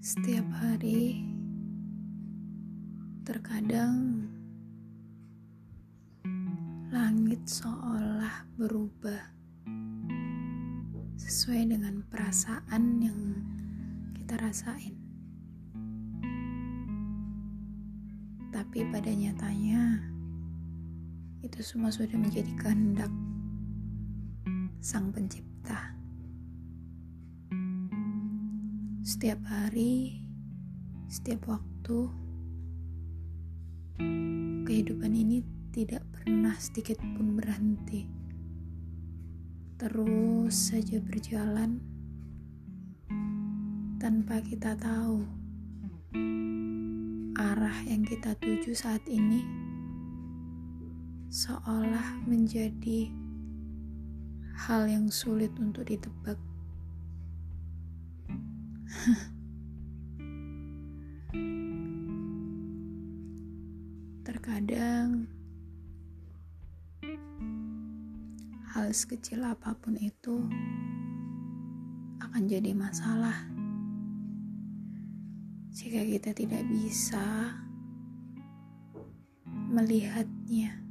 Setiap hari, terkadang langit seolah berubah sesuai dengan perasaan yang kita rasain. Tapi pada nyatanya, itu semua sudah menjadi kehendak Sang Pencipta. Setiap hari, setiap waktu, kehidupan ini tidak pernah sedikit pun berhenti. Terus saja berjalan tanpa kita tahu arah yang kita tuju saat ini seolah menjadi hal yang sulit untuk ditebak. Terkadang hal sekecil apa pun itu akan jadi masalah. Jika kita tidak bisa melihatnya